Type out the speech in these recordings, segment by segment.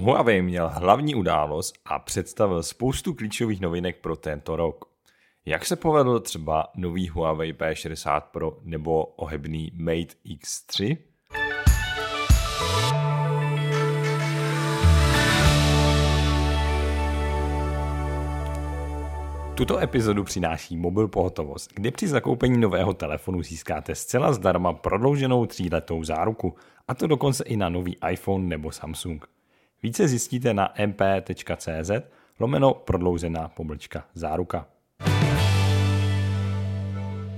Huawei měl hlavní událost a představil spoustu klíčových novinek pro tento rok. Jak se povedl třeba nový Huawei P60 Pro nebo ohebný Mate X3? Tuto epizodu přináší Mobil Pohotovost, kde při zakoupení nového telefonu získáte zcela zdarma prodlouženou tříletou záruku, a to dokonce i na nový iPhone nebo Samsung. Více zjistíte na mp.cz lomeno prodloužená pomlčka záruka.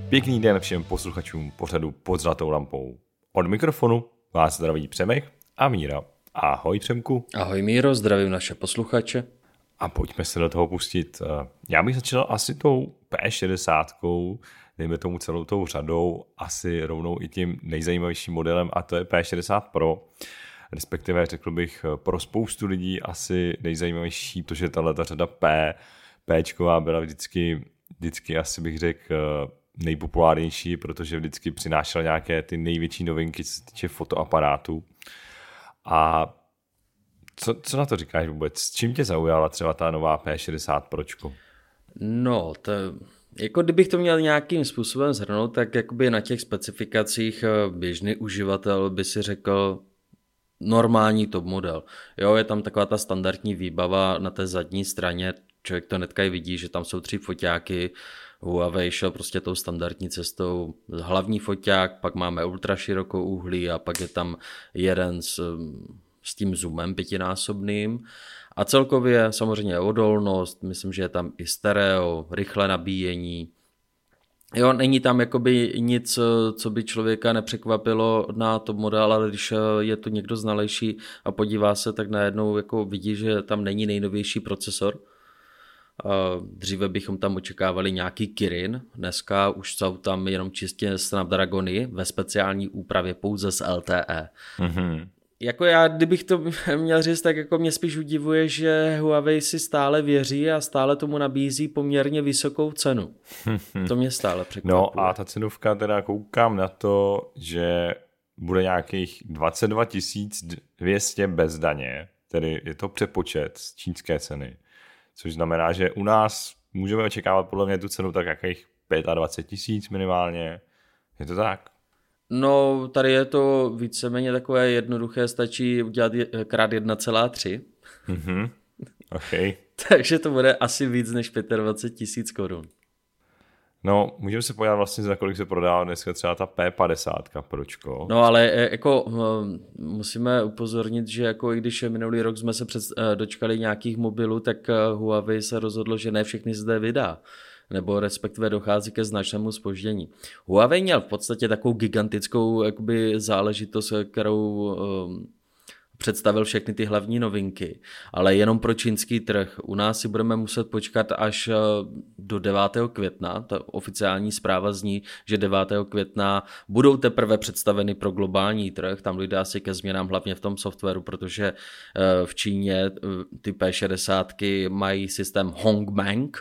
Pěkný den všem posluchačům pořadu pod zlatou lampou. Od mikrofonu vás zdraví Přemech a Míra. Ahoj Přemku. Ahoj Míro, zdravím naše posluchače. A pojďme se do toho pustit. Já bych začal asi tou P60, dejme tomu celou tou řadou, asi rovnou i tím nejzajímavějším modelem a to je P60 Pro respektive řekl bych pro spoustu lidí asi nejzajímavější, protože tahle řada P, Pčková byla vždycky, vždycky asi bych řekl nejpopulárnější, protože vždycky přinášel nějaké ty největší novinky, co se týče fotoaparátů. A co, co na to říkáš vůbec? S čím tě zaujala třeba ta nová P60 Pročko? No, to, jako kdybych to měl nějakým způsobem zhrnout, tak jakoby na těch specifikacích eh, běžný uživatel by si řekl normální top model. Jo, je tam taková ta standardní výbava na té zadní straně, člověk to netka i vidí, že tam jsou tři foťáky, Huawei šel prostě tou standardní cestou. Hlavní foťák, pak máme ultra širokou uhlí a pak je tam jeden s, s tím zoomem pětinásobným. A celkově samozřejmě odolnost, myslím, že je tam i stereo, rychlé nabíjení, Jo, není tam jakoby nic, co by člověka nepřekvapilo na top model, ale když je to někdo znalejší a podívá se, tak najednou jako vidí, že tam není nejnovější procesor. Dříve bychom tam očekávali nějaký Kirin, dneska už jsou tam jenom čistě Snapdragony ve speciální úpravě pouze s LTE. Mm-hmm. Jako já, kdybych to měl říct, tak jako mě spíš udivuje, že Huawei si stále věří a stále tomu nabízí poměrně vysokou cenu. To mě stále překvapuje. No a ta cenovka teda koukám na to, že bude nějakých 22 200 bez daně, tedy je to přepočet z čínské ceny, což znamená, že u nás můžeme očekávat podle mě tu cenu tak jakých 25 tisíc minimálně. Je to tak? No, tady je to víceméně takové jednoduché, stačí udělat krát 1,3. Mm-hmm. Okay. Takže to bude asi víc než 25 tisíc korun. No, můžeme se podívat vlastně, za kolik se prodá dneska třeba ta P50 pročko. No, ale e, jako hm, musíme upozornit, že jako i když minulý rok jsme se před, e, dočkali nějakých mobilů, tak e, Huawei se rozhodlo, že ne všechny zde vydá nebo respektive dochází ke značnému spoždění. Huawei měl v podstatě takovou gigantickou jakoby, záležitost, kterou um, představil všechny ty hlavní novinky, ale jenom pro čínský trh. U nás si budeme muset počkat až uh, do 9. května. Ta oficiální zpráva zní, že 9. května budou teprve představeny pro globální trh. Tam dojde asi ke změnám hlavně v tom softwaru, protože uh, v Číně uh, ty P60 mají systém Hongbang,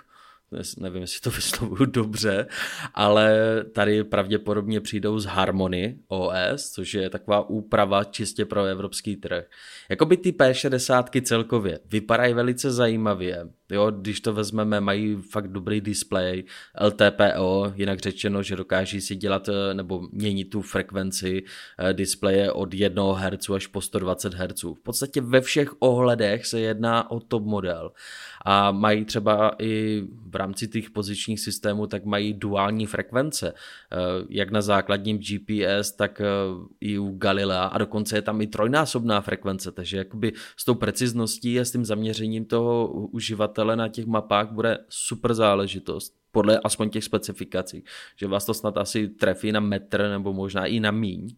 nevím, jestli to vyslovuju dobře, ale tady pravděpodobně přijdou z Harmony OS, což je taková úprava čistě pro evropský trh. Jakoby ty P60 celkově vypadají velice zajímavě, jo, když to vezmeme, mají fakt dobrý display, LTPO, jinak řečeno, že dokáží si dělat eh, nebo měnit tu frekvenci eh, displeje od 1 Hz až po 120 Hz. V podstatě ve všech ohledech se jedná o top model a mají třeba i v rámci těch pozičních systémů, tak mají duální frekvence, eh, jak na základním GPS, tak i u Galilea. A dokonce je tam i trojnásobná frekvence, takže jakoby s tou precizností a s tím zaměřením toho uživatele uživatele na těch mapách bude super záležitost, podle aspoň těch specifikací, že vás to snad asi trefí na metr nebo možná i na míň.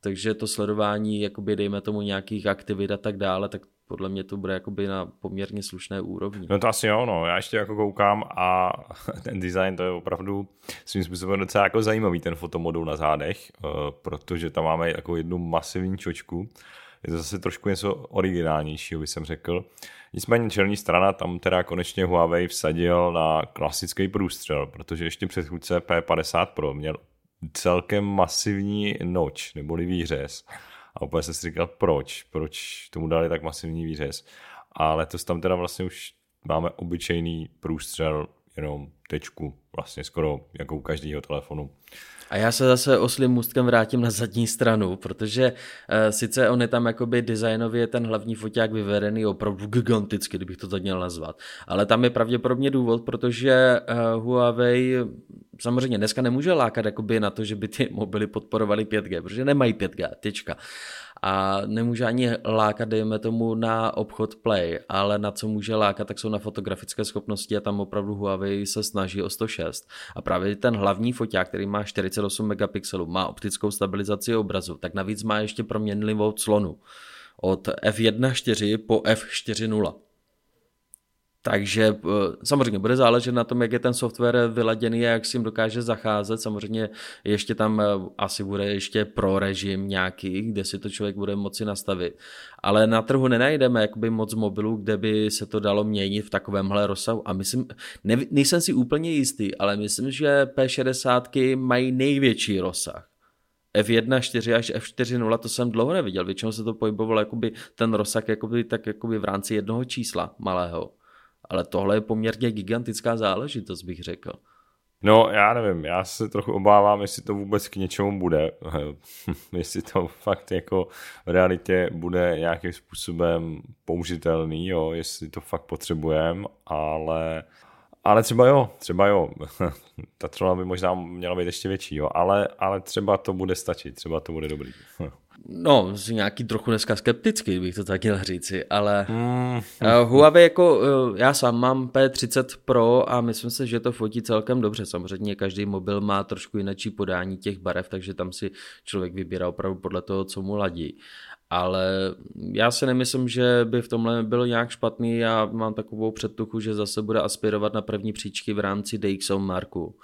Takže to sledování, jakoby dejme tomu nějakých aktivit a tak dále, tak podle mě to bude jakoby na poměrně slušné úrovni. No to asi jo, no. Já ještě jako koukám a ten design to je opravdu svým způsobem docela jako zajímavý, ten fotomodul na zádech, eh, protože tam máme jako jednu masivní čočku. Je to zase trošku něco originálnějšího, bych jsem řekl. Nicméně čelní strana tam teda konečně Huawei vsadil na klasický průstřel, protože ještě předchůdce P50 Pro měl celkem masivní noč, neboli výřez. A úplně jsem si říkal, proč, proč tomu dali tak masivní výřez. A letos tam teda vlastně už máme obyčejný průstřel, jenom tečku, vlastně skoro jako u každého telefonu. A já se zase oslým můstkem vrátím na zadní stranu, protože uh, sice on je tam jakoby designově ten hlavní foťák vyvedený opravdu giganticky, kdybych to tak měl nazvat, ale tam je pravděpodobně důvod, protože uh, Huawei samozřejmě dneska nemůže lákat jakoby na to, že by ty mobily podporovaly 5G, protože nemají 5G, tečka a nemůže ani lákat, dejme tomu, na obchod Play, ale na co může lákat, tak jsou na fotografické schopnosti a tam opravdu Huawei se snaží o 106. A právě ten hlavní foťák, který má 48 megapixelů, má optickou stabilizaci obrazu, tak navíc má ještě proměnlivou clonu od f1.4 po f4.0. Takže eh, samozřejmě bude záležet na tom, jak je ten software vyladěný a jak s tím dokáže zacházet. Samozřejmě ještě tam eh, asi bude ještě pro režim nějaký, kde si to člověk bude moci nastavit. Ale na trhu nenajdeme jakoby moc mobilů, kde by se to dalo měnit v takovémhle rozsahu. A myslím, ne, nejsem si úplně jistý, ale myslím, že P60 mají největší rozsah. F1, 4 až F4.0 to jsem dlouho neviděl, většinou se to pohybovalo jakoby ten rozsah jakoby, tak jakoby v rámci jednoho čísla malého. Ale tohle je poměrně gigantická záležitost, bych řekl. No, já nevím, já se trochu obávám, jestli to vůbec k něčemu bude. jestli to fakt jako v realitě bude nějakým způsobem použitelný, jo, jestli to fakt potřebujeme, ale ale třeba jo, třeba jo. Ta trola by možná měla být ještě větší, jo, ale, ale třeba to bude stačit, třeba to bude dobrý. No, nějaký trochu dneska skeptický, bych to tak měl říci, ale mm. uh, Huawei jako, uh, já sám mám P30 Pro a myslím si, že to fotí celkem dobře. Samozřejmě každý mobil má trošku jiné podání těch barev, takže tam si člověk vybírá opravdu podle toho, co mu ladí. Ale já si nemyslím, že by v tomhle byl nějak špatný. Já mám takovou předtuchu, že zase bude aspirovat na první příčky v rámci DxO Marku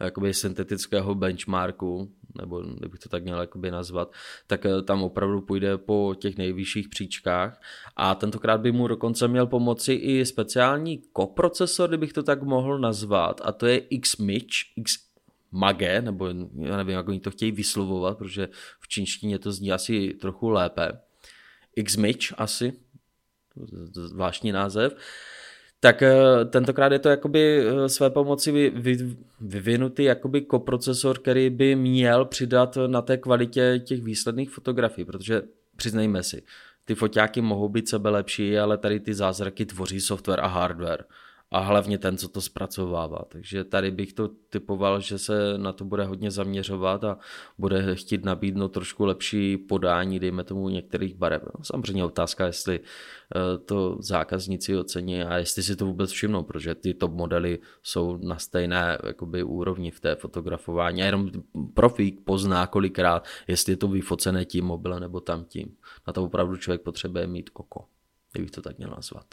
jakoby syntetického benchmarku, nebo kdybych to tak měl jakoby nazvat, tak eh, tam opravdu půjde po těch nejvyšších příčkách a tentokrát by mu dokonce měl pomoci i speciální koprocesor, kdybych to tak mohl nazvat a to je XMIC, X, Mage, nebo já nevím, jak oni to chtějí vyslovovat, protože v čínštině to zní asi trochu lépe. XMIC asi, zvláštní název tak eh, tentokrát je to jakoby eh, své pomoci vy, vy, vyvinutý jakoby koprocesor, který by měl přidat na té kvalitě těch výsledných fotografií, protože přiznejme si, ty foťáky mohou být sebe lepší, ale tady ty zázraky tvoří software a hardware a hlavně ten, co to zpracovává. Takže tady bych to typoval, že se na to bude hodně zaměřovat a bude chtít nabídnout trošku lepší podání, dejme tomu některých barev. No, samozřejmě otázka, jestli eh, to zákazníci ocení a jestli si to vůbec všimnou, protože ty top modely jsou na stejné jakoby, úrovni v té fotografování a jenom profík pozná kolikrát, jestli je to vyfocené tím mobilem nebo tam tím. Na to opravdu člověk potřebuje mít oko kdybych to tak měl nazvat.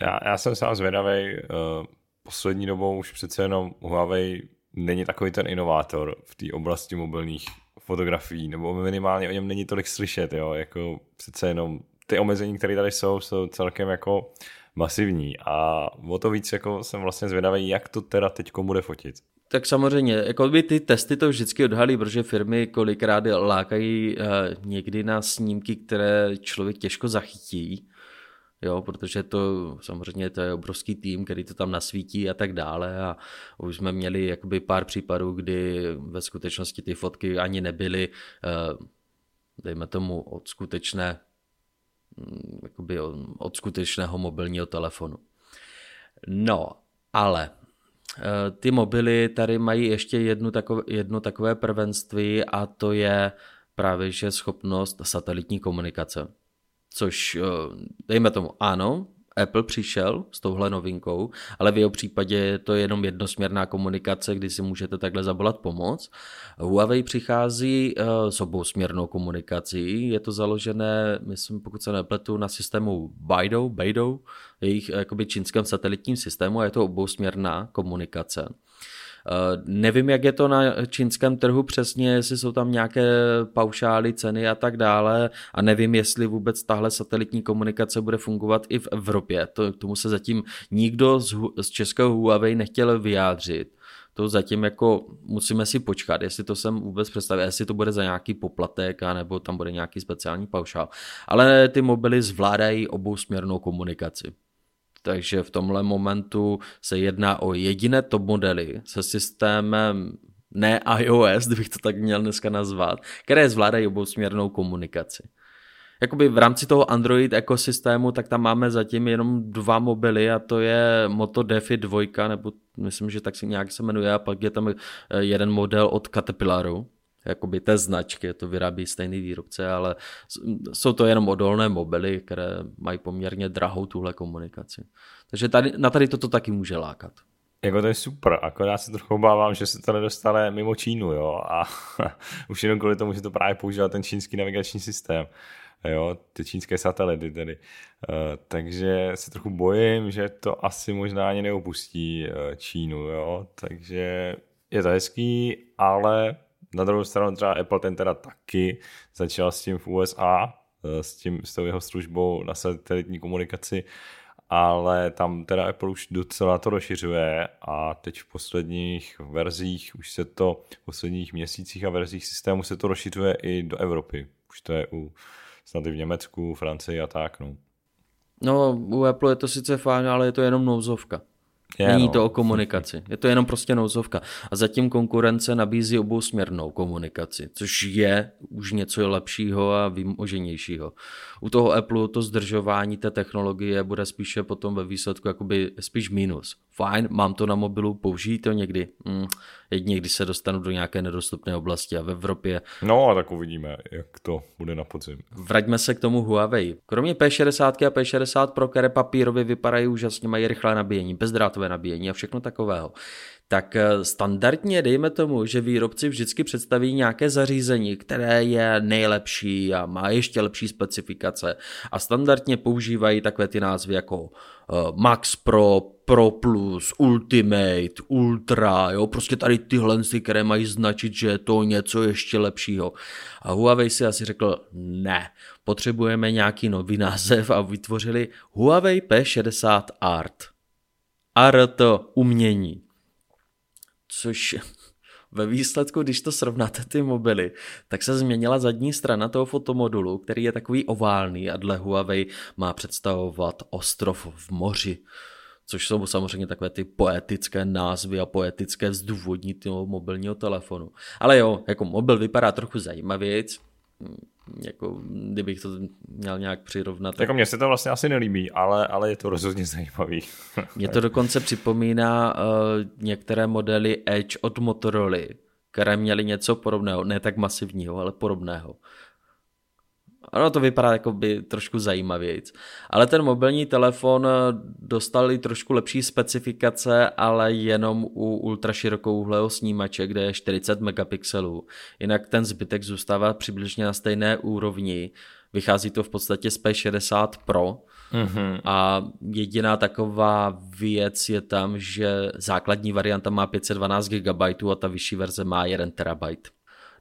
Já, já jsem sám zvědavý. Uh, poslední dobou už přece jenom Huawei není takový ten inovátor v té oblasti mobilních fotografií, nebo minimálně o něm není tolik slyšet, jo, jako přece jenom ty omezení, které tady jsou, jsou celkem jako masivní a o to víc jako jsem vlastně zvědavý, jak to teda teď bude fotit. Tak samozřejmě, jako by ty testy to vždycky odhalí, protože firmy kolikrát lákají uh, někdy na snímky, které člověk těžko zachytí jo, protože to samozřejmě to je obrovský tým, který to tam nasvítí a tak dále a už jsme měli jakoby pár případů, kdy ve skutečnosti ty fotky ani nebyly, eh, dejme tomu, od skutečné mm, jakoby od skutečného mobilního telefonu. No, ale eh, ty mobily tady mají ještě jednu takové, jedno takové prvenství a to je právě že schopnost satelitní komunikace což eh, dejme tomu ano, Apple přišel s touhle novinkou, ale v jeho případě je to jenom jednosměrná komunikace, kdy si můžete takhle zavolat pomoc. Huawei přichází uh, s obousměrnou komunikací, je to založené, myslím, pokud se nepletu, na systému Beidou, Beidou, jejich jakoby čínském satelitním systému a je to obousměrná komunikace. Nevím, jak je to na čínském trhu přesně, jestli jsou tam nějaké paušály, ceny a tak dále a nevím, jestli vůbec tahle satelitní komunikace bude fungovat i v Evropě. To, k tomu se zatím nikdo z, z českého Huawei nechtěl vyjádřit to zatím jako musíme si počkat, jestli to jsem vůbec představil, jestli to bude za nějaký poplatek, nebo tam bude nějaký speciální paušál. Ale ty mobily zvládají obousměrnou komunikaci. Takže v tomhle momentu se jedná o jediné top modely se systémem ne iOS, kdybych to tak měl dneska nazvat, které zvládají obousměrnou komunikaci. Jakoby v rámci toho Android ekosystému, tak tam máme zatím jenom dva mobily a to je Moto Defi 2, nebo myslím, že tak si nějak se jmenuje a pak je tam eh, jeden model od Caterpillaru, jakoby té značky, to vyrábí stejný výrobce, ale jsou to jenom odolné mobily, které mají poměrně drahou tuhle komunikaci. Takže tady, na tady toto taky může lákat. Jako to je super, akorát se trochu obávám, že se to nedostane mimo Čínu, jo, a už jenom kvůli tomu, že to právě používá ten čínský navigační systém jo, ty čínské satelity tedy. Uh, takže se trochu bojím, že to asi možná ani neopustí uh, Čínu, jo, takže je to hezký, ale na druhou stranu třeba Apple ten teda taky začal s tím v USA, uh, s, tím, s tou jeho službou na satelitní komunikaci, ale tam teda Apple už docela to rozšiřuje a teď v posledních verzích, už se to v posledních měsících a verzích systému se to rozšiřuje i do Evropy. Už to je u snad i v Německu, Francii a tak. No. no, u Apple je to sice fajn, ale je to jenom nouzovka. Je, Není no. to o komunikaci, je to jenom prostě nouzovka. A zatím konkurence nabízí obousměrnou komunikaci, což je už něco lepšího a výmoženějšího. U toho Apple to zdržování té technologie bude spíše potom ve výsledku jakoby spíš minus. Fajn, mám to na mobilu, použijí to někdy. Mm, jedině, když se dostanu do nějaké nedostupné oblasti a v Evropě. No a tak uvidíme, jak to bude na podzim. Vraťme se k tomu Huawei. Kromě P60 a P60 Pro, které papírově vypadají úžasně, mají rychlé nabíjení, bezdrátové nabíjení a všechno takového tak eh, standardně dejme tomu, že výrobci vždycky představí nějaké zařízení, které je nejlepší a má ještě lepší specifikace a standardně používají takové ty názvy jako eh, Max Pro, Pro Plus, Ultimate, Ultra, jo, prostě tady tyhle, které mají značit, že je to něco ještě lepšího. A Huawei si asi řekl, ne, potřebujeme nějaký nový název a vytvořili Huawei P60 Art. Art umění což ve výsledku, když to srovnáte ty mobily, tak se změnila zadní strana toho fotomodulu, který je takový oválný a dle Huawei má představovat ostrov v moři což jsou samozřejmě takové ty poetické názvy a poetické vzdůvodní toho mobilního telefonu. Ale jo, jako mobil vypadá trochu zajímavějc, jako kdybych to měl nějak přirovnat. Jako mně se to vlastně asi nelíbí, ale, ale je to rozhodně zajímavý. Mě to dokonce připomíná uh, některé modely Edge od Motorola, které měly něco podobného, ne tak masivního, ale podobného. Ano, to vypadá jako by trošku zajímavějíc. Ale ten mobilní telefon eh, dostal i trošku lepší specifikace, ale jenom u ultraširokouhlého snímače, kde je 40 megapixelů. Jinak ten zbytek zůstává přibližně na stejné úrovni. Vychází to v podstatě z P60 Pro, Mm-hmm. A jediná taková věc je tam, že základní varianta má 512 GB a ta vyšší verze má 1 TB.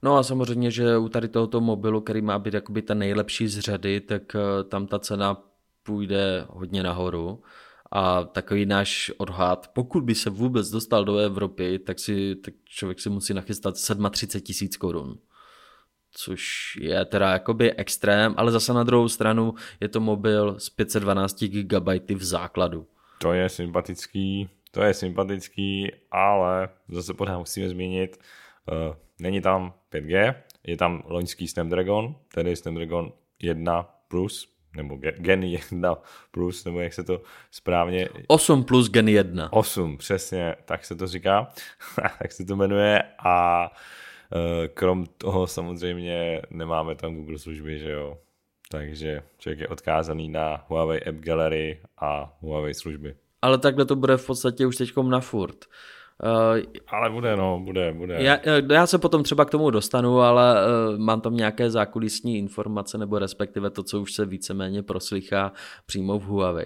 No a samozřejmě, že u tady tohoto mobilu, který má být jakoby ten nejlepší z řady, tak eh, tam ta cena půjde hodně nahoru. A takový náš odhad, pokud by se vůbec dostal do Evropy, tak, si, tak člověk si musí nachystat 37 tisíc korun. Což je teda jakoby extrém, ale zase na druhou stranu je to mobil s 512 GB v základu. To je sympatický, to je sympatický, ale zase pořád musíme zmínit, není tam 5G, je tam loňský Snapdragon, tedy Snapdragon 1 plus, nebo Gen 1 plus, nebo jak se to správně... 8 plus Gen 1. 8, přesně, tak se to říká, tak se to jmenuje a uh, krom toho samozřejmě nemáme tam Google služby, že jo. Takže člověk je odkázaný na Huawei App Gallery a Huawei služby. Ale takhle to bude v podstatě už teďkom na furt. Uh, ale bude, no, bude, bude. Já, já se potom třeba k tomu dostanu, ale uh, mám tam nějaké zákulisní informace, nebo respektive to, co už se víceméně proslychá přímo v Huawei.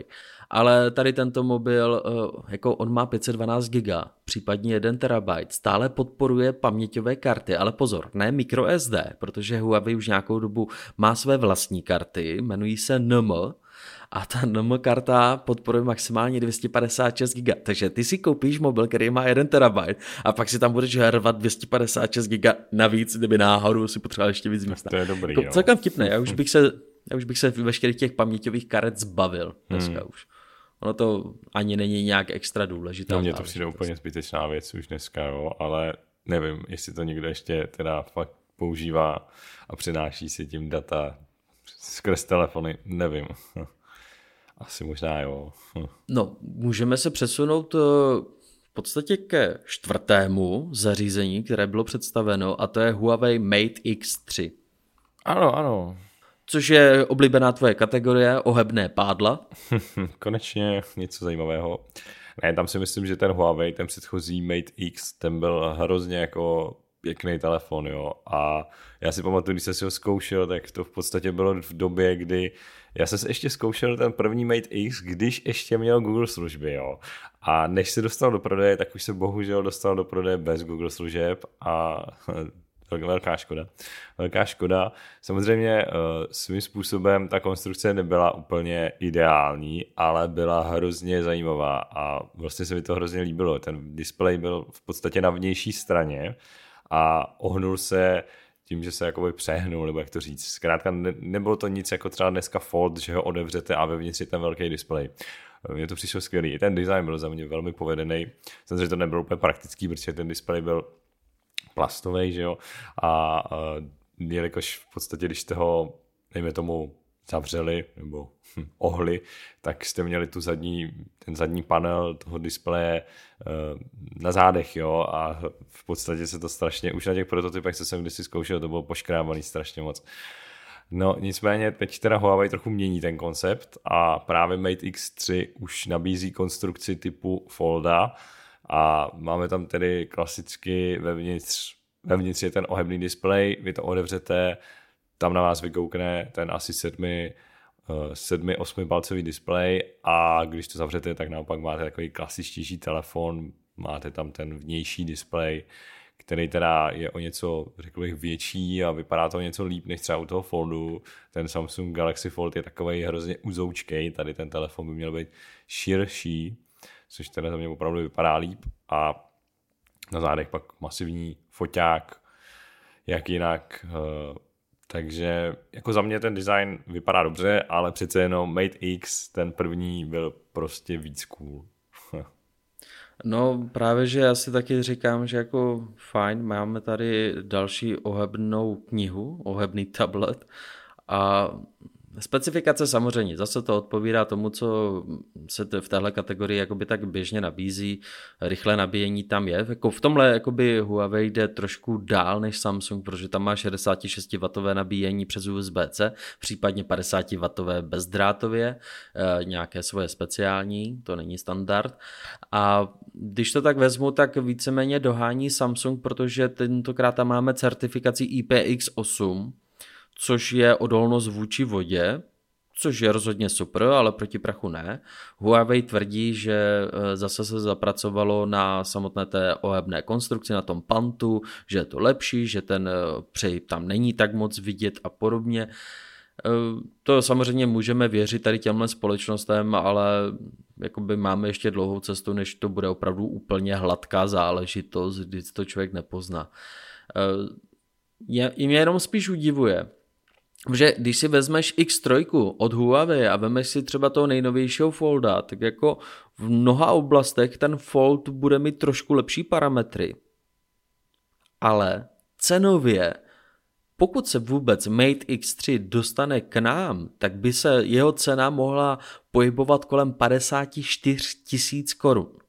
Ale tady tento mobil, uh, jako on má 512 GB, případně 1 TB, stále podporuje paměťové karty, ale pozor, ne micro SD, protože Huawei už nějakou dobu má své vlastní karty, jmenují se NM, a ta NM karta podporuje maximálně 256 GB. Takže ty si koupíš mobil, který má 1 TB a pak si tam budeš hrvat 256 GB navíc, kdyby náhodou si potřeboval ještě víc místa. To je dobrý, jako, Celkem vtipné, já už bych se, já už bych se veškerých těch paměťových karet zbavil dneska hmm. už. Ono to ani není nějak extra důležité. No mně to přijde úplně zbytečná věc už dneska, jo, ale nevím, jestli to někdo ještě teda fakt používá a přenáší si tím data skrz telefony, nevím. Asi možná jo. Hm. No, můžeme se přesunout eh, v podstatě ke čtvrtému zařízení, které bylo představeno, a to je Huawei Mate X3. Ano, ano. Což je oblíbená tvoje kategorie, ohebné pádla. Konečně něco zajímavého. Ne, tam si myslím, že ten Huawei, ten předchozí Mate X, ten byl hrozně jako pěkný telefon, jo. A já si pamatuju, když jsem si ho zkoušel, tak to v podstatě bylo v době, kdy já jsem se ještě zkoušel ten první Mate X, když ještě měl Google služby, jo. A než se dostal do prodeje, tak už se bohužel dostal do prodeje bez Google služeb a velká škoda. Velká škoda. Samozřejmě eh, svým způsobem ta konstrukce nebyla úplně ideální, ale byla hrozně zajímavá a vlastně se mi to hrozně líbilo. Ten displej byl v podstatě na vnější straně a ohnul se tím, že se jakoby přehnul, nebo jak to říct. Zkrátka ne, nebylo to nic jako třeba dneska Fold, že ho odevřete a vevnitř je ten velký displej. Mně to přišlo skvělý. I ten design byl za mě velmi povedený. Samozřejmě to nebylo úplně praktický, protože ten displej byl plastový, že jo. A, a jelikož v podstatě, když jste ho, dejme tomu, zavřeli nebo hm, ohli, tak jste měli tu zadní, ten zadní panel toho displeje uh, na zádech, jo, a v podstatě se to strašně, už na těch prototypech, co jsem kdysi zkoušel, to bylo poškrávaný strašně moc. No nicméně teď teda Huawei trochu mění ten koncept a právě Mate X3 už nabízí konstrukci typu Folda a máme tam tedy klasicky vevnitř, vevnitř je ten ohebný displej, vy to odevřete, tam na vás vykoukne ten asi sedmi, eh, sedmi, osmi palcový displej a když to zavřete, tak naopak máte takový klasičtější telefon, máte tam ten vnější displej, který teda je o něco, řekl bych, větší a vypadá to o něco líp než třeba u toho Foldu. Ten Samsung Galaxy Fold je takový hrozně uzoučkej, tady ten telefon by měl být širší, což teda za mě opravdu vypadá líp a na zádech pak masivní foťák, jak jinak eh, takže jako za mě ten design vypadá dobře, ale přece jenom Mate X, ten první byl prostě víc cool. no právě, že já si taky říkám, že jako fajn, máme tady další ohebnou knihu, ohebný tablet a Specifikace samozřejmě, zase to odpovídá tomu, co se v téhle kategorii jakoby tak běžně nabízí. Rychlé nabíjení tam je. Jako v tomhle jakoby Huawei jde trošku dál než Samsung, protože tam má 66W nabíjení přes USB-C, případně 50W bezdrátově, eh, nějaké svoje speciální, to není standard. A když to tak vezmu, tak víceméně dohání Samsung, protože tentokrát tam máme certifikaci IPX8, což je odolnost vůči vodě, což je rozhodně super, ale proti prachu ne. Huawei tvrdí, že eh, zase se zapracovalo na samotné té ohebné konstrukci, na tom pantu, že je to lepší, že ten eh, přej tam není tak moc vidět a podobně. Eh, to samozřejmě můžeme věřit tady těmhle společnostem, ale jakoby máme ještě dlouhou cestu, než to bude opravdu úplně hladká záležitost, kdy to člověk nepozná. Je, mě jenom spíš udivuje, že když si vezmeš X3 od Huawei a vezmeš si třeba toho nejnovějšího Folda, tak jako v mnoha oblastech ten Fold bude mít trošku lepší parametry. Ale cenově, pokud se vůbec Mate X3 dostane k nám, tak by se jeho cena mohla pohybovat kolem 54 tisíc korun.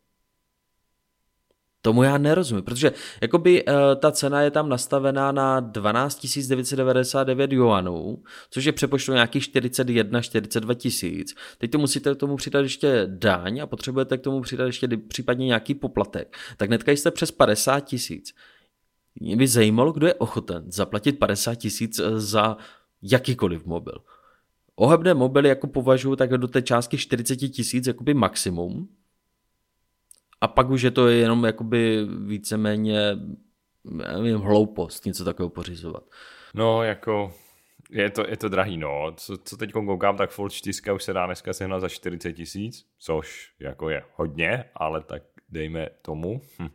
Tomu já nerozumím, protože jakoby uh, ta cena je tam nastavená na 12 999 yuanů, což je přepočtu nějakých 41-42 tisíc. Teď to musíte k tomu přidat ještě daň a potřebujete k tomu přidat ještě případně nějaký poplatek. Tak netka jste přes 50 tisíc. Mě by zajímalo, kdo je ochoten zaplatit 50 tisíc eh, za jakýkoliv mobil. Ohebné mobily jako považuji tak do té částky 40 tisíc jakoby maximum, a pak už je to jenom jakoby víceméně nevím, hloupost něco takového pořizovat. No, jako je to, je to drahý, no. Co, co teď koukám, tak Fold 4 už se dá dneska sehnat za 40 tisíc, což jako je hodně, ale tak dejme tomu. Hm.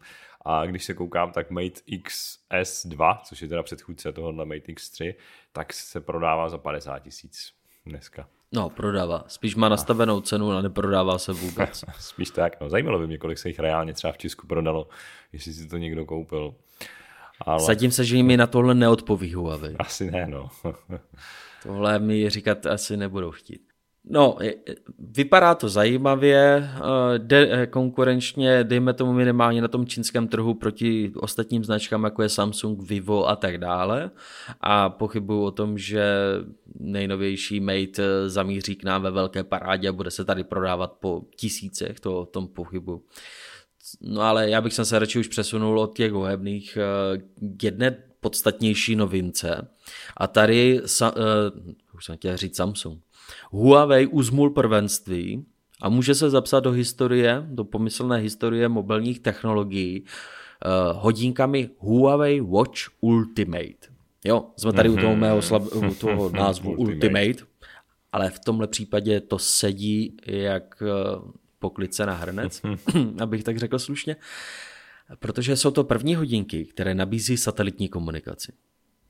A když se koukám, tak Mate XS2, což je teda předchůdce tohohle Mate X3, tak se prodává za 50 tisíc dneska. No, prodává. Spíš má nastavenou cenu, ale neprodává se vůbec. Spíš tak. No, zajímalo by mě, kolik se jich reálně třeba v Česku prodalo, jestli si to někdo koupil. Ale... Sadím se, že mi na tohle neodpoví Huawei. Asi ne, no. tohle mi říkat asi nebudou chtít. No, vypadá to zajímavě, eh, de, eh, konkurenčně, dejme tomu minimálně na tom čínském trhu proti ostatním značkám, jako je Samsung, Vivo a tak dále. A pochybuju o tom, že nejnovější Mate eh, zamíří k nám ve velké parádě a bude se tady prodávat po tisícech, to o tom pochybuju. No ale já bych se radši už přesunul od těch webných k jedné podstatnější novince. A tady, uh, už jsem chtěl říct Samsung, Huawei uzmul prvenství a může se zapsat do historie, do pomyslné historie mobilních technologií uh, hodinkami Huawei Watch Ultimate. Jo, jsme tady mm-hmm. u toho mhm. mého slab, u toho názvu Ultimate, ale v tomhle případě to sedí jak uh, poklice na hrnec, abych tak řekl slušně, protože jsou to první hodinky, které nabízí satelitní komunikaci.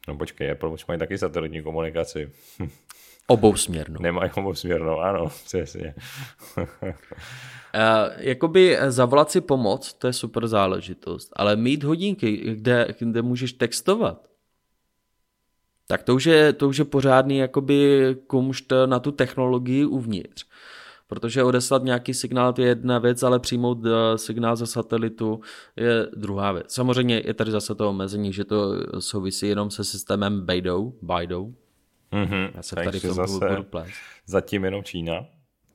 No počkej, Watch mají taky satelitní komunikaci. Obousměrnou. Nemají obousměrnou, ano, přesně. uh, jakoby zavolat si pomoc, to je super záležitost, ale mít hodinky, kde, kde můžeš textovat, tak to už je, to už je pořádný jakoby kumšt na tu technologii uvnitř. Protože odeslat nějaký signál je jedna věc, ale přijmout eh, signál ze satelitu je druhá věc. Samozřejmě je tady zase to omezení, že to souvisí jenom se systémem Beidou, Beidou, Mm-hmm, Já se tady v zase budu plést. Zatím jenom Čína.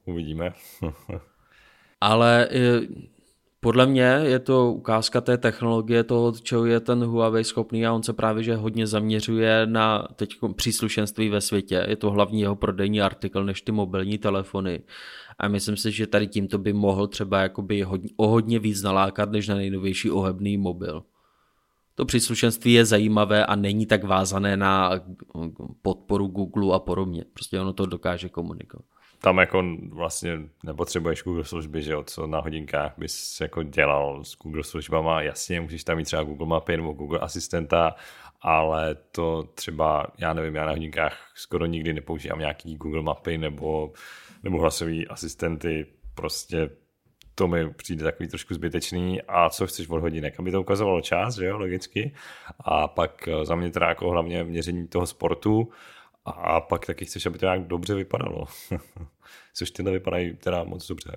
Uvidíme. Ale eh, podle mě je to ukázka té technologie, toho, čeho je ten Huawei schopný a on se právě že hodně zaměřuje na teď příslušenství ve světě. Je to hlavní jeho prodejní artikl než ty mobilní telefony. A myslím si, že tady tímto by mohl třeba jakoby hodně, o hodně víc nalákat než na nejnovější ohebný mobil to příslušenství je zajímavé a není tak vázané na podporu Google a podobně. Prostě ono to dokáže komunikovat. Tam jako vlastně nepotřebuješ Google služby, že jo, co na hodinkách bys jako dělal s Google službama. Jasně, můžeš tam mít třeba Google Mapy nebo Google Asistenta, ale to třeba, já nevím, já na hodinkách skoro nikdy nepoužívám nějaký Google Mapy nebo, nebo hlasový asistenty, prostě to mi přijde takový trošku zbytečný. A co chceš od hodinek, aby to ukazovalo čas, že jo, logicky. A pak eh, za mě teda jako hlavně měření toho sportu. A pak taky chceš, aby to nějak dobře vypadalo, což tyhle vypadají teda moc dobře.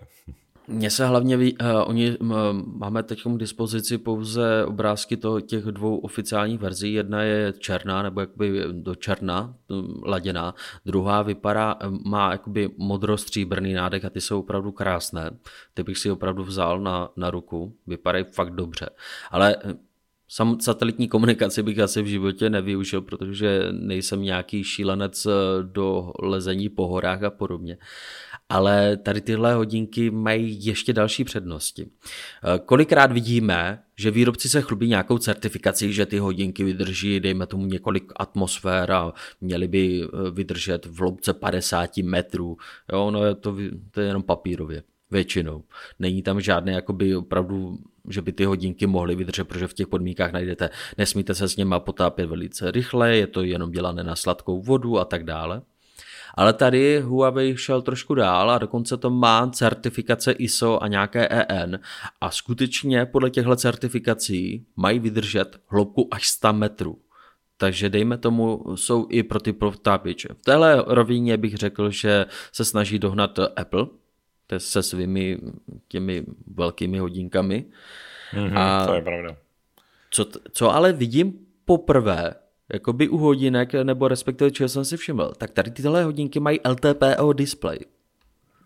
Mně se hlavně, ví, uh, oni uh, máme teď k dispozici pouze obrázky to, těch dvou oficiálních verzí. Jedna je černá, nebo jakoby do černa laděná. Druhá vypadá, má jakoby modrostříbrný nádech a ty jsou opravdu krásné. Ty bych si opravdu vzal na, na ruku. Vypadají fakt dobře. Ale Sam satelitní komunikaci bych asi v životě nevyužil, protože nejsem nějaký šílenec do lezení po horách a podobně ale tady tyhle hodinky mají ještě další přednosti. Eh, kolikrát vidíme, že výrobci se chlubí nějakou certifikací, že ty hodinky vydrží, dejme tomu několik atmosfér a měly by eh, vydržet v hloubce 50 metrů. Jo, no je to, to je jenom papírově. Většinou. Není tam žádné jakoby opravdu že by ty hodinky mohly vydržet, protože v těch podmínkách najdete, nesmíte se s něma potápět velice rychle, je to jenom dělané na sladkou vodu a tak dále. Ale tady Huawei šel trošku dál a dokonce to má certifikace ISO a nějaké EN a skutečně podle těchto certifikací mají vydržet hloubku až 100 metrů. Takže dejme tomu, jsou i pro ty protápěče. V téhle rovině bych řekl, že se snaží dohnat Apple se svými těmi velkými hodinkami. Mm-hmm, a to je pravda. Co, co ale vidím poprvé, jakoby u hodinek, nebo respektive čeho jsem si všiml, tak tady tyhle hodinky mají LTPO display.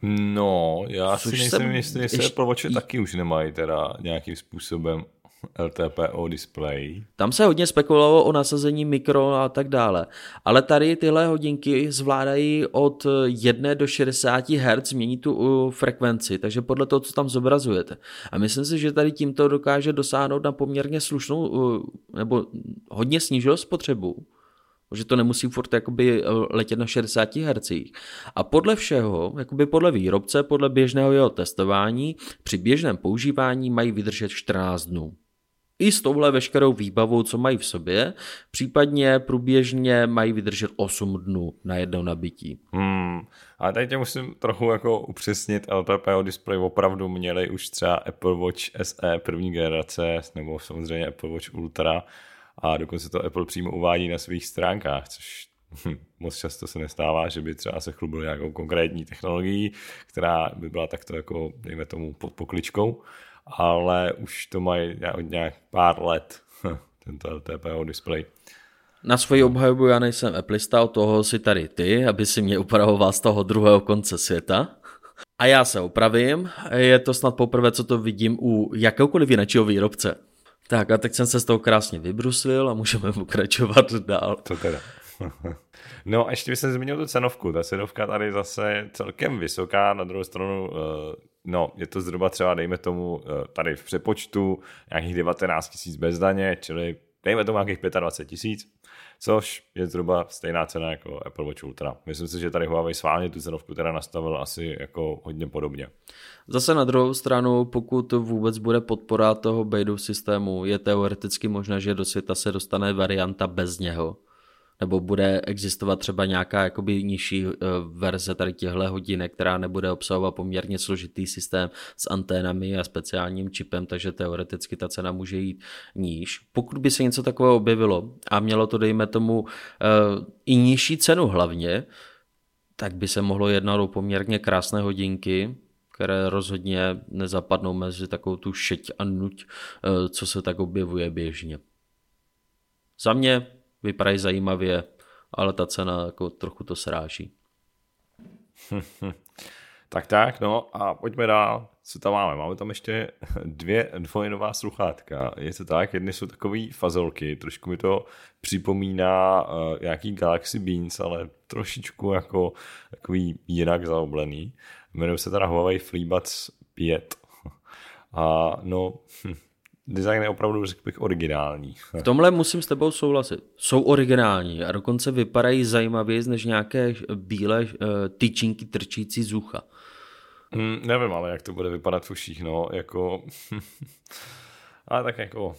No, já Což si nejsem jistý, jestli Apple Watch taky už nemají teda nějakým způsobem LTPO display. Tam se hodně spekulovalo o nasazení mikro a tak dále. Ale tady tyhle hodinky zvládají od 1 do 60 Hz mění tu frekvenci, takže podle toho, co tam zobrazujete. A myslím si, že tady tímto dokáže dosáhnout na poměrně slušnou nebo hodně snížil spotřebu že to nemusí furt jakoby letět na 60 Hz. A podle všeho, jakoby podle výrobce, podle běžného jeho testování, při běžném používání mají vydržet 14 dnů i s touhle veškerou výbavou, co mají v sobě, případně průběžně mají vydržet 8 dnů na jedno nabití. Hmm. A tady tě musím trochu jako upřesnit, LTPO display opravdu měli už třeba Apple Watch SE první generace, nebo samozřejmě Apple Watch Ultra a dokonce to Apple přímo uvádí na svých stránkách, což hm, moc často se nestává, že by třeba se chlubil nějakou konkrétní technologií, která by byla takto jako, dejme tomu, pod pokličkou ale už to mají nějak pár let, tento LTPO display. Na svoji obhajobu já nejsem Applista, od toho si tady ty, aby si mě upravoval z toho druhého konce světa. A já se opravím, je to snad poprvé, co to vidím u jakéhokoliv jiného výrobce. Tak a teď jsem se z toho krásně vybruslil a můžeme pokračovat dál. To teda. No a ještě bych se zmínil tu cenovku. Ta cenovka tady zase celkem vysoká, na druhou stranu eh, no, je to zhruba třeba, dejme tomu, eh, tady v přepočtu nějakých 19 tisíc bez daně, čili dejme tomu nějakých 25 tisíc, což je zhruba stejná cena jako Apple Watch Ultra. Myslím si, že tady Huawei sválně tu cenovku teda nastavil asi jako hodně podobně. Zase na druhou stranu, pokud vůbec bude podpora toho Beidou systému, je teoreticky možné, že do světa se dostane varianta bez něho nebo bude existovat třeba nějaká jakoby nižší eh, verze tady těchto hodinek, která nebude obsahovat poměrně složitý systém s anténami a speciálním čipem, takže teoreticky ta cena může jít níž. Pokud by se něco takového objevilo a mělo to, dejme tomu, eh, i nižší cenu hlavně, tak by se mohlo jednat o poměrně krásné hodinky, které rozhodně nezapadnou mezi takovou tu šeť a nuť, eh, co se tak objevuje běžně. Za mě vypadají zajímavě, ale ta cena jako trochu to sráží. tak tak, no a pojďme dál. Co tam máme? Máme tam ještě dvě dvojnová sluchátka. Je to tak, jedny jsou takový fazolky, trošku mi to připomíná uh, nějaký Galaxy Beans, ale trošičku jako takový jinak zaoblený. Jmenují se teda Huawei FreeBuds 5. A no, hm, design je opravdu, řekl bych, originální. V tomhle musím s tebou souhlasit. Jsou originální a dokonce vypadají zajímavěji než nějaké bílé uh, tyčinky trčící z ucha. Hmm, nevím, ale jak to bude vypadat v uších, no, jako... ale tak jako...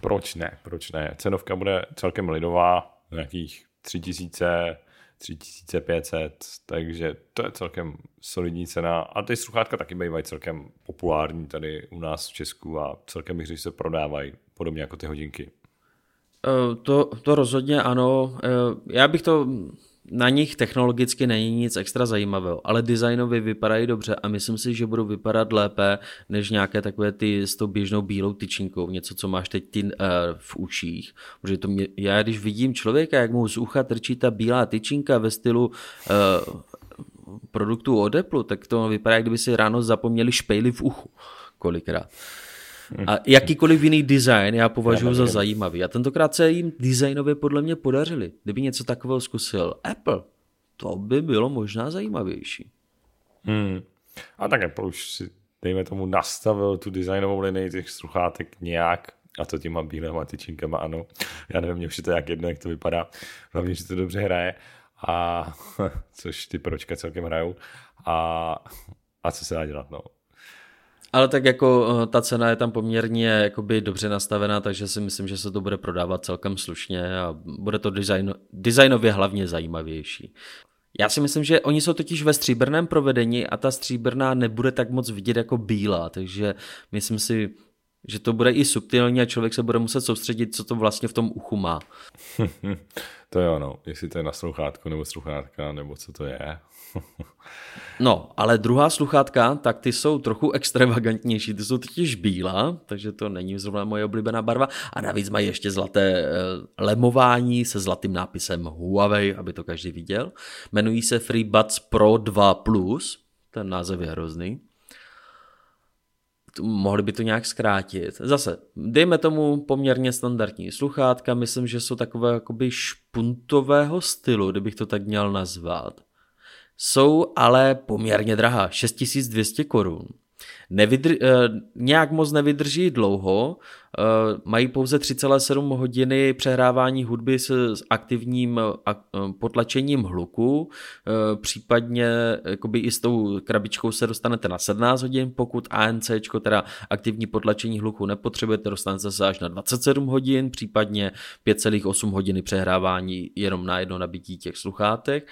Proč ne, proč ne? Cenovka bude celkem lidová, nějakých tři tisíce 3500, takže to je celkem solidní cena. A ty sluchátka taky bývají celkem populární tady u nás v Česku a celkem bych se prodávají, podobně jako ty hodinky. Eh, to, to rozhodně ano. Eh, já bych to na nich technologicky není nic extra zajímavého, ale designově vypadají dobře a myslím si, že budou vypadat lépe než nějaké takové ty s tou běžnou bílou tyčinkou, něco, co máš teď ty uh, v uších. Protože to mě, já když vidím člověka, jak mu z ucha trčí ta bílá tyčinka ve stylu uh, produktů od Apple, tak to vypadá, jak kdyby si ráno zapomněli špejly v uchu kolikrát. A jakýkoliv jiný design já považuji za zajímavý. A tentokrát se jim designově podle mě podařili. Kdyby něco takového zkusil Apple, to by bylo možná zajímavější. Hmm. A tak Apple už si, dejme tomu, nastavil tu designovou linii těch sluchátek nějak, a to těma bílýma tyčinkama, ano. Já nevím, mě už je to jak jedno, jak to vypadá. Hlavně, že to dobře hraje. A což ty pročka celkem hrajou. A, a co se dá dělat, no. Ale tak jako eh, ta cena je tam poměrně jakoby dobře nastavená, takže si myslím, že se to bude prodávat celkem slušně a bude to design, designově hlavně zajímavější. Já si myslím, že oni jsou totiž ve stříbrném provedení a ta stříbrná nebude tak moc vidět jako bílá, takže myslím si, že to bude i subtilní a člověk se bude muset soustředit, co to vlastně v tom uchu má. to je ono, jestli to je na sluchátku nebo sluchátka, nebo co to je. No, ale druhá sluchátka, tak ty jsou trochu extravagantnější, ty jsou totiž bílá, takže to není zrovna moje oblíbená barva a navíc mají ještě zlaté eh, lemování se zlatým nápisem Huawei, aby to každý viděl. Jmenují se FreeBuds Pro 2 Plus, ten název je hrozný. Mohli by to nějak zkrátit. Zase, dejme tomu poměrně standardní sluchátka, myslím, že jsou takové jakoby špuntového stylu, kdybych to tak měl nazvat jsou ale poměrně drahá, 6200 korun. Nevydr- eh, nějak moc nevydrží dlouho, eh, mají pouze 3,7 hodiny přehrávání hudby s, aktivním eh, potlačením hluku, případně jakoby i s tou krabičkou se dostanete na 17 hodin, pokud ANC, teda aktivní potlačení hluku nepotřebujete, dostanete se až na 27 hodin, případně 5,8 hodiny přehrávání jenom na jedno nabití těch sluchátek.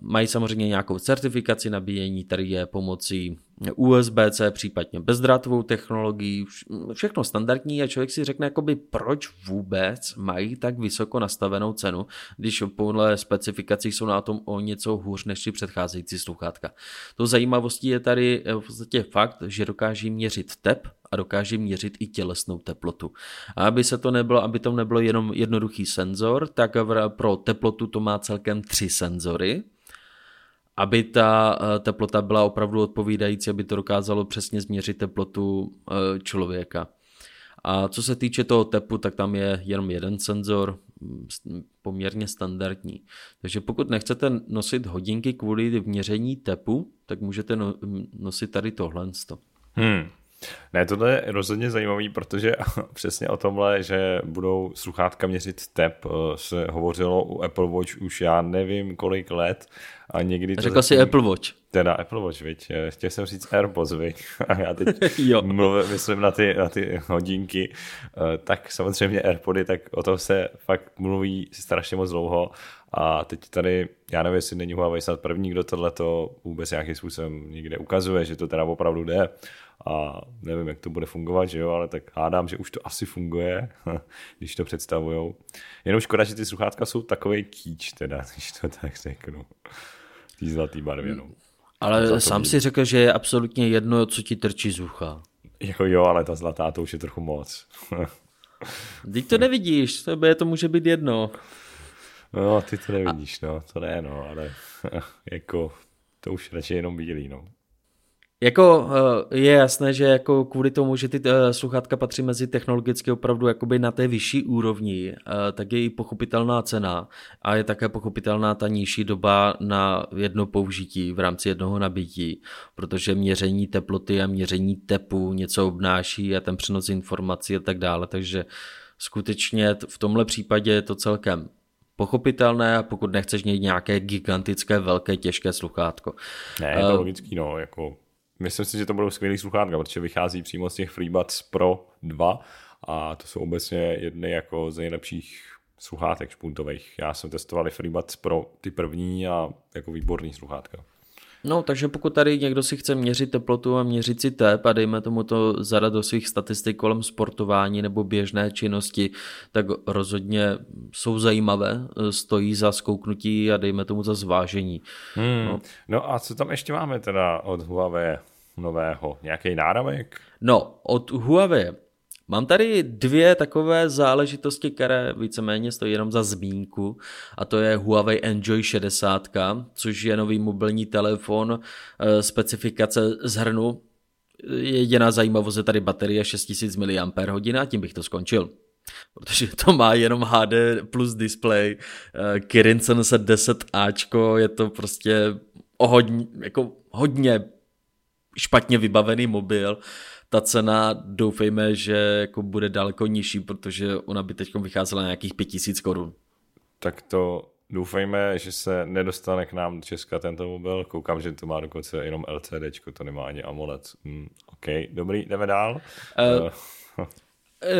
Mají samozřejmě nějakou certifikaci nabíjení, tady je pomocí USB-C, případně bezdrátovou technologií, všechno standardní a člověk si řekne, jakoby, proč vůbec mají tak vysoko nastavenou cenu, když podle specifikací jsou na tom o něco hůř než si předcházející sluchátka. To zajímavostí je tady v podstatě fakt, že dokáží měřit tep a dokáže měřit i tělesnou teplotu. A aby se to nebylo, aby to nebylo jenom jednoduchý senzor, tak pro teplotu to má celkem tři senzory, aby ta eh, teplota byla opravdu odpovídající, aby to dokázalo přesně změřit teplotu eh, člověka. A co se týče toho tepu, tak tam je jenom jeden senzor, mm, poměrně standardní. Takže pokud nechcete nosit hodinky kvůli měření tepu, tak můžete no, nosit tady tohle. Hmm. Ne, tohle je rozhodně zajímavý, protože přesně o tomhle, že budou sluchátka měřit tep, eh, se hovořilo u Apple Watch už já nevím kolik let a někdy to Řekl zatím, si Apple Watch. Teda Apple Watch, viď? Eh, chtěl jsem říct AirPods, viď? A já teď jo. mluvím, myslím na ty, na ty hodinky. Eh, tak samozřejmě AirPody, tak o tom se fakt mluví strašně moc dlouho. A teď tady, já nevím, jestli není Huawei snad první, kdo tohle to vůbec nějakým způsobem někde ukazuje, že to teda opravdu jde a nevím, jak to bude fungovat, že jo, ale tak hádám, že už to asi funguje, když to představujou. Jenom škoda, že ty sluchátka jsou takový kýč teda, když to tak řeknu. Tý zlatý barvě, no. Ale sám si řekl, že je absolutně jedno, co ti trčí z ucha. Jako jo, ale ta zlatá to už je trochu moc. Teď to nevidíš, tebe to může být jedno. No, ty to nevidíš, no, to ne, no, ale jako to už radši jenom bílý, no. Jako eh, je jasné, že jako kvůli tomu, že ty eh, sluchátka patří mezi technologicky opravdu jakoby na té vyšší úrovni, eh, tak je i pochopitelná cena a je také pochopitelná ta nižší doba na jedno použití v rámci jednoho nabití, protože měření teploty a měření tepu něco obnáší a ten přenos informací a tak dále, takže skutečně v tomhle případě je to celkem pochopitelné a pokud nechceš mít nějaké gigantické, velké, těžké sluchátko. Ne, je to uh, logický, no, jako Myslím si, že to budou skvělý sluchátka, protože vychází přímo z těch FreeBuds Pro 2 a to jsou obecně jedny jako z nejlepších sluchátek špuntových. Já jsem testoval FreeBuds Pro ty první a jako výborný sluchátka. No, takže pokud tady někdo si chce měřit teplotu a měřit si tep a dejme tomu to zadat do svých statistik kolem sportování nebo běžné činnosti, tak rozhodně jsou zajímavé, stojí za zkouknutí a dejme tomu za zvážení. Hmm. No. no a co tam ještě máme teda od Huawei nového? Nějaký náramek? No, od Huawei Mám tady dvě takové záležitosti, které víceméně stojí jenom za zmínku a to je Huawei Enjoy 60, což je nový mobilní telefon, eh, specifikace zhrnu. Jediná zajímavost je tady baterie 6000 mAh a tím bych to skončil protože to má jenom HD plus display, eh, Kirin 710Ačko, je to prostě o hodně, jako hodně špatně vybavený mobil ta cena doufejme, že jako bude daleko nižší, protože ona by teď vycházela na nějakých 5000 korun. Tak to doufejme, že se nedostane k nám do Česka tento mobil. Koukám, že to má dokonce jenom LCD, to nemá ani AMOLED. Hmm, OK, dobrý, jdeme dál. Uh,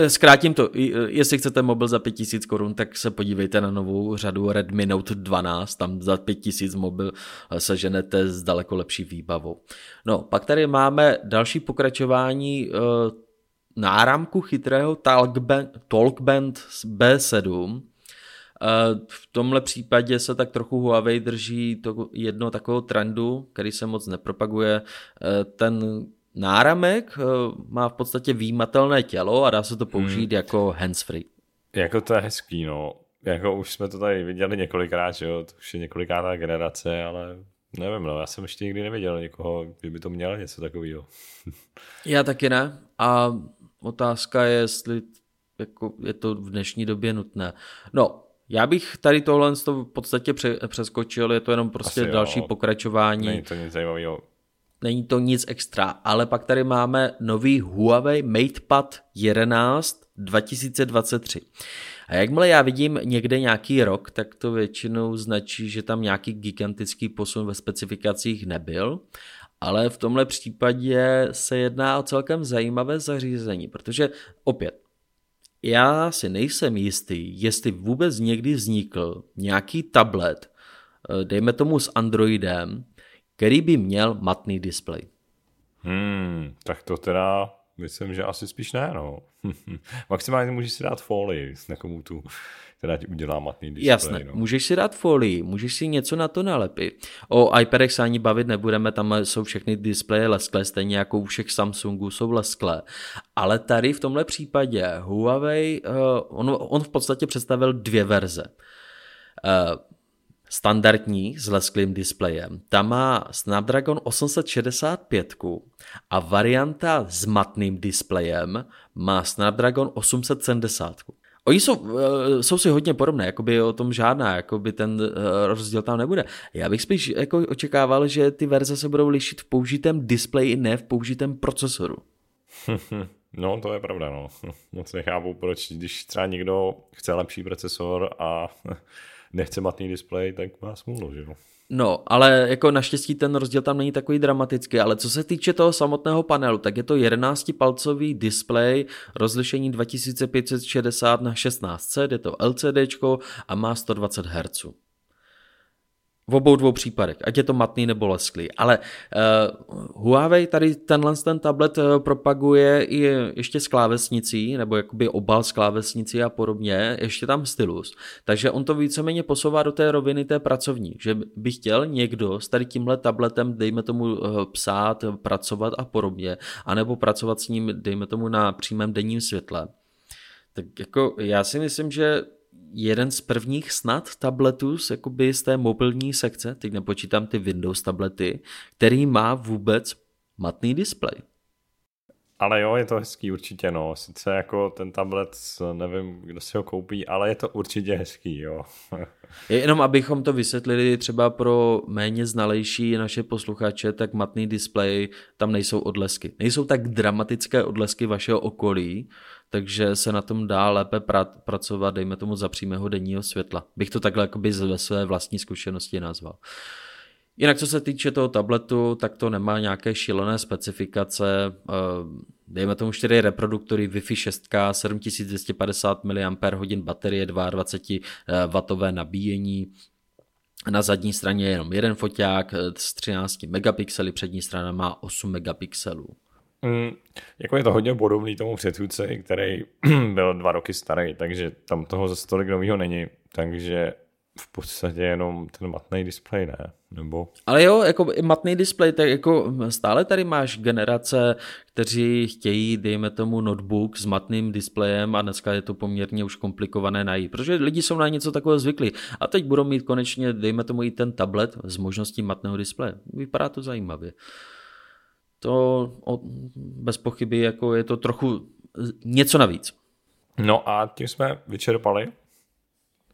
zkrátím to, eh, jestli chcete mobil za 5000 korun, tak se podívejte na novou řadu Redmi Note 12, tam za 5000 mobil eh, se ženete s daleko lepší výbavou. No, pak tady máme další pokračování náramku chytrého Talkband, Talkband B7, V tomhle případě se tak trochu Huawei drží to jedno takového trendu, který se moc nepropaguje. Ten náramek má v podstatě výjimatelné tělo a dá se to použít hmm. jako handsfree. Jako to je hezký, no. Jako už jsme to tady viděli několikrát, že jo, to už je několikátá generace, ale nevím, no, já jsem ještě nikdy neviděl někoho, že by to měl něco takového. já taky ne a otázka je, jestli jako je to v dnešní době nutné. No, já bych tady tohle v podstatě přeskočil, je to jenom prostě Asi další jo. pokračování. Není to nic zajímavého. Není to nic extra, ale pak tady máme nový Huawei MatePad 11 2023. A jakmile já vidím někde nějaký rok, tak to většinou značí, že tam nějaký gigantický posun ve specifikacích nebyl. Ale v tomhle případě se jedná o celkem zajímavé zařízení, protože opět, já si nejsem jistý, jestli vůbec někdy vznikl nějaký tablet, eh, dejme tomu s Androidem, který by měl matný displej. Hmm, tak to teda myslím, že asi spíš ne, no. Maximálně můžeš si dát folii na komutu, která ti udělá matný displej. Jasné, no. můžeš si dát folii, můžeš si něco na to nalepit. O iPadech se ani bavit nebudeme, tam jsou všechny displeje lesklé, stejně jako u všech Samsungů jsou lesklé. Ale tady v tomhle případě Huawei, uh, on, on v podstatě představil dvě verze. Uh, standardní s lesklým displejem. Ta má Snapdragon 865 a varianta s matným displejem má Snapdragon 870. Oni jsou, eh, jsou si hodně podobné, jakoby o tom žádná, jakoby ten eh, rozdíl tam nebude. Já bych spíš jako očekával, že ty verze se budou lišit v použitém displeji, ne v použitém procesoru. No, to je pravda, no. Moc nechápu, proč, když třeba někdo chce lepší procesor a nechce matný displej, tak má smůlu, že jo. No, ale jako naštěstí ten rozdíl tam není takový dramatický, ale co se týče toho samotného panelu, tak je to 11-palcový displej, rozlišení 2560 na 16 je to LCD a má 120 Hz. V obou dvou případech, ať je to matný nebo lesklý. Ale uh, Huawei tady tenhle ten tablet uh, propaguje i ještě s klávesnicí, nebo jakoby obal s klávesnicí a podobně, ještě tam stylus. Takže on to víceméně posouvá do té roviny té pracovní, že by chtěl někdo s tady tímhle tabletem, dejme tomu, uh, psát, pracovat a podobně, anebo pracovat s ním, dejme tomu, na přímém denním světle. Tak jako já si myslím, že jeden z prvních snad tabletů z, jakoby z té mobilní sekce, teď nepočítám ty Windows tablety, který má vůbec matný displej. Ale jo, je to hezký určitě, no. Sice jako ten tablet, nevím, kdo si ho koupí, ale je to určitě hezký, jo. Jenom abychom to vysvětlili třeba pro méně znalejší naše posluchače, tak matný displej, tam nejsou odlesky. Nejsou tak dramatické odlesky vašeho okolí, takže se na tom dá lépe pracovat, dejme tomu za přímého denního světla. Bych to takhle jakoby ze své vlastní zkušenosti nazval. Jinak co se týče toho tabletu, tak to nemá nějaké šílené specifikace. Eh, dejme tomu 4 reproduktory Wi-Fi 6, 7250 mAh baterie, 22W nabíjení. Na zadní straně je jenom jeden foťák s 13 megapixely, přední strana má 8 megapixelů. Mm, jako je to hodně podobný tomu předchůdce, který byl dva roky starý, takže tam toho zase tolik nového není, takže v podstatě jenom ten matný displej, ne? Nebo... Ale jo, jako matný displej, tak jako stále tady máš generace, kteří chtějí, dejme tomu, notebook s matným displejem a dneska je to poměrně už komplikované najít, protože lidi jsou na něco takového zvyklí. A teď budou mít konečně, dejme tomu, i ten tablet s možností matného displeje. Vypadá to zajímavě to bez pochyby jako je to trochu něco navíc. No a tím jsme vyčerpali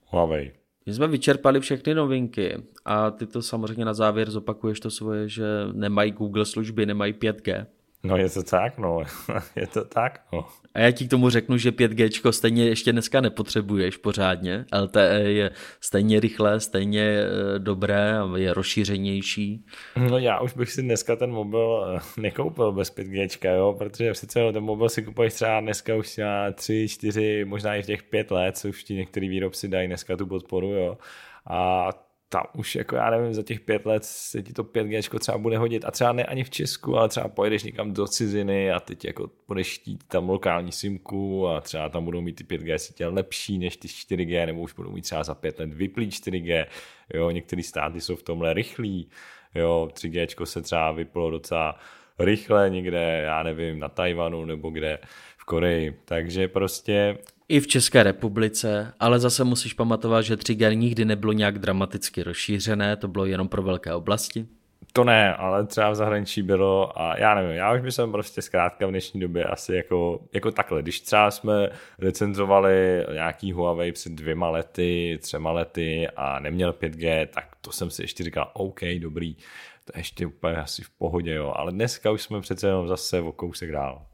Huawei. My jsme vyčerpali všechny novinky a ty to samozřejmě na závěr zopakuješ to svoje, že nemají Google služby, nemají 5G. No je to tak, no. je to tak, no. A já ti k tomu řeknu, že 5G stejně ještě dneska nepotřebuješ pořádně. LTE je stejně rychlé, stejně eh, dobré a je rozšířenější. No já už bych si dneska ten mobil eh, nekoupil bez 5G, jo, protože sice ten mobil si kupuješ třeba dneska už na 3, 4, možná i v těch 5 let, co už ti některý výrobci dají dneska tu podporu, jo. A tam už jako já nevím, za těch pět let se ti to 5G třeba bude hodit. A třeba ne ani v Česku, ale třeba pojedeš někam do ciziny a teď jako budeš chtít tam lokální simku a třeba tam budou mít ty 5G sítě lepší než ty 4G nebo už budou mít třeba za pět let vyplý 4G, jo, některé státy jsou v tomhle rychlí, jo, 3G se třeba vyplo docela rychle někde, já nevím, na Tajvanu nebo kde v Koreji, takže prostě i v České republice, ale zase musíš pamatovat, že 3G nikdy nebylo nějak dramaticky rozšířené, to bylo jenom pro velké oblasti. To ne, ale třeba v zahraničí bylo a já nevím, já už bych jsem prostě zkrátka v dnešní době asi jako, jako takhle, když třeba jsme recenzovali nějaký Huawei před dvěma lety, třema lety a neměl 5G, tak to jsem si ještě říkal, OK, dobrý, to je ještě úplně asi v pohodě, jo, ale dneska už jsme přece jenom zase o kousek dál.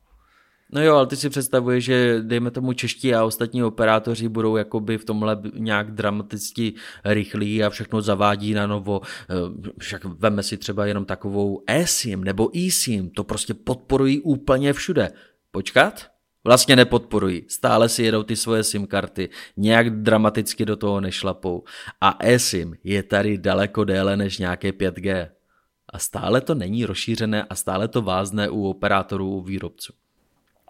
No jo, ale ty si představuješ, že dejme tomu čeští a ostatní operátoři budou jakoby v tomhle nějak dramaticky rychlí a všechno zavádí na novo. Eh, však veme si třeba jenom takovou eSIM nebo eSIM, to prostě podporují úplně všude. Počkat? Vlastně nepodporují. Stále si jedou ty svoje SIM karty, nějak dramaticky do toho nešlapou. A eSIM je tady daleko déle než nějaké 5G. A stále to není rozšířené a stále to vázne u operátorů, u výrobců.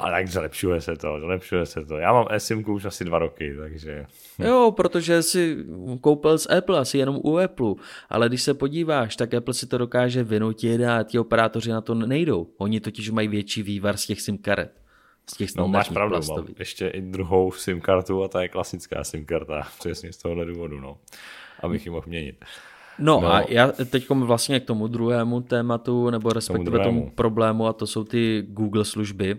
A tak zlepšuje se to, zlepšuje se to. Já mám eSIM už asi dva roky, takže... Jo, protože si koupil z Apple, asi jenom u Apple, ale když se podíváš, tak Apple si to dokáže vynutit a ti operátoři na to nejdou. Oni totiž mají větší vývar z těch SIM karet. Z těch no máš pravdu, mám ještě i druhou SIM kartu a ta je klasická SIM karta, přesně z tohohle důvodu, no. Abych ji mohl měnit. No, no a já teď vlastně k tomu druhému tématu, nebo respektive tomu, tomu problému, a to jsou ty Google služby.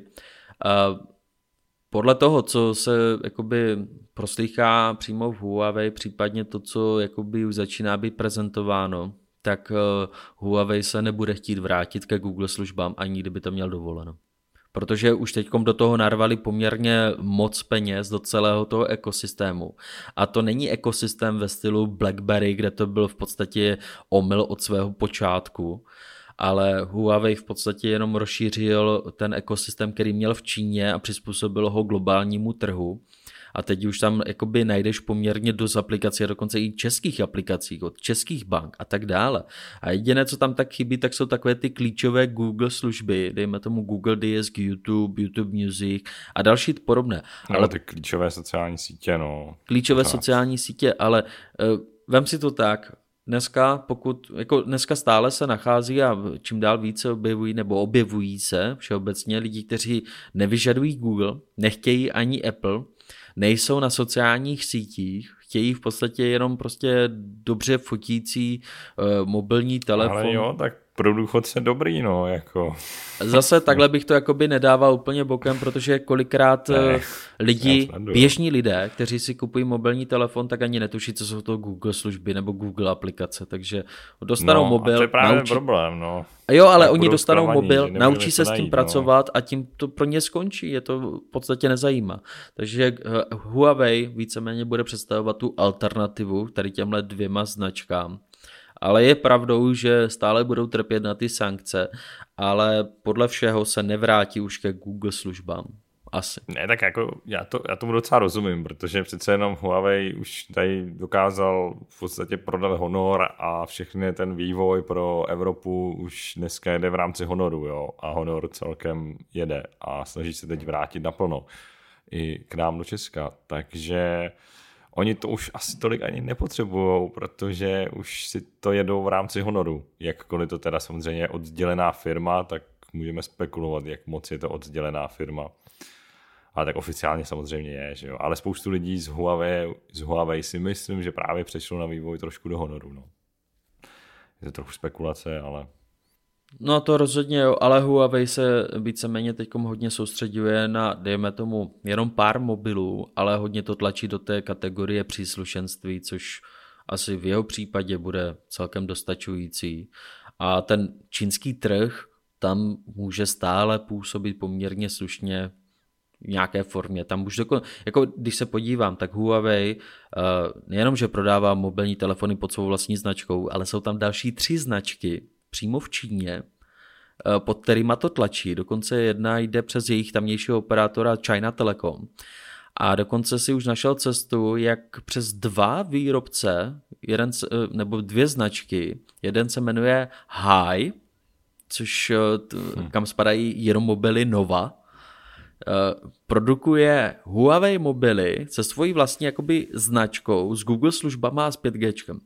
Podle toho, co se jakoby proslýchá přímo v Huawei, případně to, co jakoby už začíná být prezentováno, tak eh, Huawei se nebude chtít vrátit ke Google službám, ani kdyby to měl dovoleno. Protože už teď do toho narvali poměrně moc peněz do celého toho ekosystému. A to není ekosystém ve stylu BlackBerry, kde to byl v podstatě omyl od svého počátku, ale Huawei v podstatě jenom rozšířil ten ekosystém, který měl v Číně a přizpůsobil ho globálnímu trhu. A teď už tam jakoby najdeš poměrně dost aplikací, a dokonce i českých aplikací, od českých bank a tak dále. A jediné, co tam tak chybí, tak jsou takové ty klíčové Google služby, dejme tomu Google Disk, YouTube, YouTube Music a další podobné. No, ale ty klíčové sociální sítě, no. Klíčové sociální sítě, ale uh, vem si to tak, dneska, pokud, jako dneska stále se nachází a čím dál více objevují nebo objevují se všeobecně lidi, kteří nevyžadují Google, nechtějí ani Apple, nejsou na sociálních sítích, chtějí v podstatě jenom prostě dobře fotící uh, mobilní telefon. Ale jo, tak pro důchodce dobrý, no, jako. Zase takhle bych to jakoby nedával úplně bokem, protože kolikrát ne, eh, lidi, běžní lidé, kteří si kupují mobilní telefon, tak ani netuší, co jsou to Google služby nebo Google aplikace, takže dostanou no, mobil. A to je právě naučí... problém, no. Jo, ale tak oni dostanou zklamaní, mobil, naučí se s tím najít, no. pracovat a tím to pro ně skončí, je to v podstatě nezajímá. Takže eh, Huawei víceméně bude představovat tu alternativu tady těmhle dvěma značkám ale je pravdou, že stále budou trpět na ty sankce, ale podle všeho se nevrátí už ke Google službám. Asi. Ne, tak jako já, to, já tomu docela rozumím, protože přece jenom Huawei už tady dokázal v podstatě prodat Honor a všechny ten vývoj pro Evropu už dneska jede v rámci Honoru, jo, a Honor celkem jede a snaží se teď vrátit naplno i k nám do Česka, takže oni to už asi tolik ani nepotřebují, protože už si to jedou v rámci honoru. Jakkoliv to teda samozřejmě je oddělená firma, tak můžeme spekulovat, jak moc je to oddělená firma. Ale tak oficiálně samozřejmě je, že jo. Ale spoustu lidí z Huawei, z Huawei si myslím, že právě přešlo na vývoj trošku do honoru, no. Je to trochu spekulace, ale No to rozhodně jo, ale Huawei se víceméně teď hodně soustředuje na, dejme tomu, jenom pár mobilů, ale hodně to tlačí do té kategorie příslušenství, což asi v jeho případě bude celkem dostačující. A ten čínský trh tam může stále působit poměrně slušně v nějaké formě. Tam už doko, jako když se podívám, tak Huawei uh, nejenom, že prodává mobilní telefony pod svou vlastní značkou, ale jsou tam další tři značky, přímo v Číně, eh, pod kterýma to tlačí. Dokonce jedna jde přes jejich tamnějšího operátora China Telecom. a dokonce si už našel cestu, jak přes dva výrobce, jeden, nebo dvě značky, jeden se jmenuje High, což hm. kam spadají jenom mobily Nova, produkuje Huawei mobily se svojí vlastní jakoby značkou s Google službama a s 5G.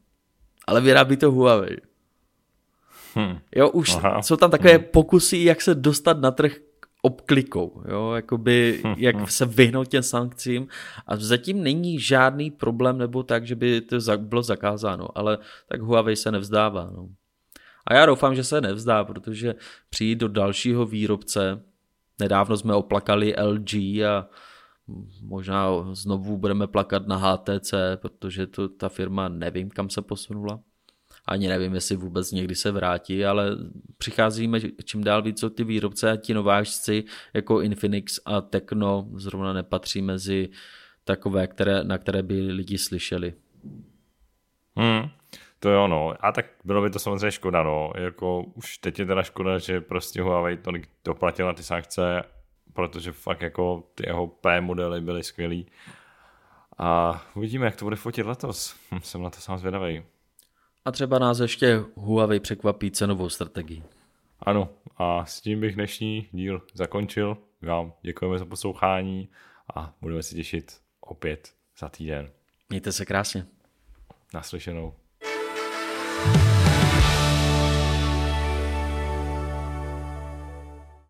Ale vyrábí to Huawei. Hmm. Jo, už Aha. jsou tam takové hmm. pokusy, jak se dostat na trh obklikou, jo, jakoby, hmm. jak hm. se vyhnout těm sankcím a zatím není žádný problém nebo tak, že by to bylo zakázáno, ale tak Huawei se nevzdává, no. A já doufám, že se nevzdá, protože přijít do dalšího výrobce, nedávno jsme oplakali LG a možná znovu budeme plakat na HTC, protože to, ta firma nevím, kam se posunula ani nevím, jestli vůbec někdy se vrátí, ale přicházíme čím dál víc od ty výrobce a ti nováčci jako Infinix a Tecno zrovna nepatří mezi takové, které, na které by lidi slyšeli. Hmm, to jo, no. A tak bylo by to samozřejmě škoda, no. Jako už teď je teda škoda, že prostě Huawei tolik doplatil na ty sankce, protože fakt jako ty jeho P modely byly skvělý. A uvidíme, jak to bude fotit letos. Jsem na to sám zvědavý. A třeba nás ještě Huawei překvapí cenovou strategii. Ano, a s tím bych dnešní díl zakončil. Vám děkujeme za poslouchání a budeme se těšit opět za týden. Mějte se krásně. Naslyšenou.